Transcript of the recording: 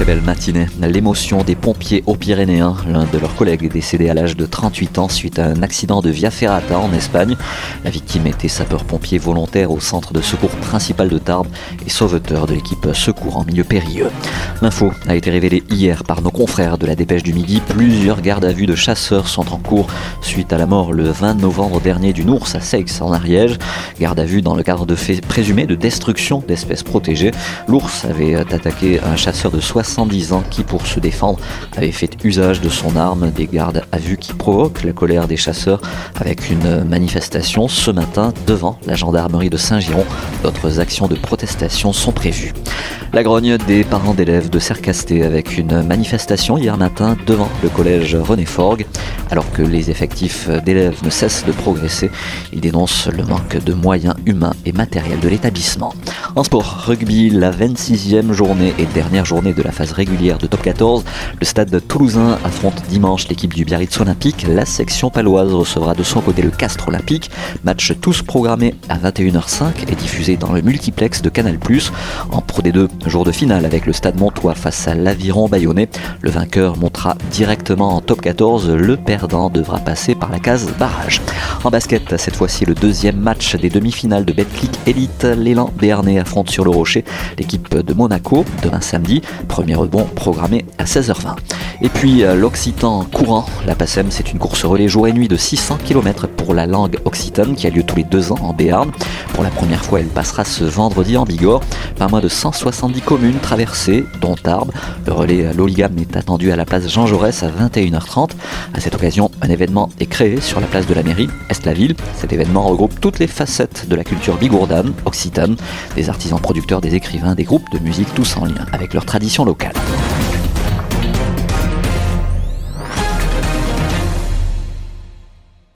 très belle matinée. L'émotion des pompiers aux Pyrénéens. L'un de leurs collègues est décédé à l'âge de 38 ans suite à un accident de Via Ferrata en Espagne. La victime était sapeur-pompier volontaire au centre de secours principal de Tarbes et sauveteur de l'équipe secours en milieu périlleux. L'info a été révélée hier par nos confrères de la Dépêche du Midi. Plusieurs gardes à vue de chasseurs sont en cours suite à la mort le 20 novembre dernier d'une ours à Seix en Ariège. Garde à vue dans le cadre de faits présumés de destruction d'espèces protégées. L'ours avait attaqué un chasseur de 60 110 ans qui, pour se défendre, avait fait usage de son arme. Des gardes à vue qui provoquent la colère des chasseurs avec une manifestation ce matin devant la gendarmerie de Saint-Giron. D'autres actions de protestation sont prévues. La grogne des parents d'élèves de Cercasté avec une manifestation hier matin devant le collège René Forgue. Alors que les effectifs d'élèves ne cessent de progresser, ils dénoncent le manque de moyens humains et matériels de l'établissement. En sport, rugby, la 26e journée et dernière journée de la régulière de top 14, le stade toulousain affronte dimanche l'équipe du Biarritz Olympique. La section paloise recevra de son côté le Castre Olympique. Match tous programmés à 21h05 et diffusé dans le multiplex de Canal+. En Pro D2, jour de finale avec le stade Montois face à l'Aviron Bayonnais. Le vainqueur montera directement en top 14. Le perdant devra passer par la case barrage. En basket, cette fois-ci le deuxième match des demi-finales de Betclic Elite. L'élan Béarnais affronte sur le rocher l'équipe de Monaco demain samedi. Premier rebond programmé à 16h20. Et puis euh, l'Occitan courant, la PASSEM, c'est une course relais jour et nuit de 600 km pour la langue occitane qui a lieu tous les deux ans en Béarn. Pour la première fois, elle passera ce vendredi en Bigorre. Pas moins de 170 communes traversées, dont Tarbes. Le relais à l'Oligam est attendu à la place Jean Jaurès à 21h30. À cette occasion, un événement est créé sur la place de la mairie, Est-la-Ville. Cet événement regroupe toutes les facettes de la culture bigourdane, occitane, des artisans producteurs, des écrivains, des groupes de musique, tous en lien avec leur tradition locale.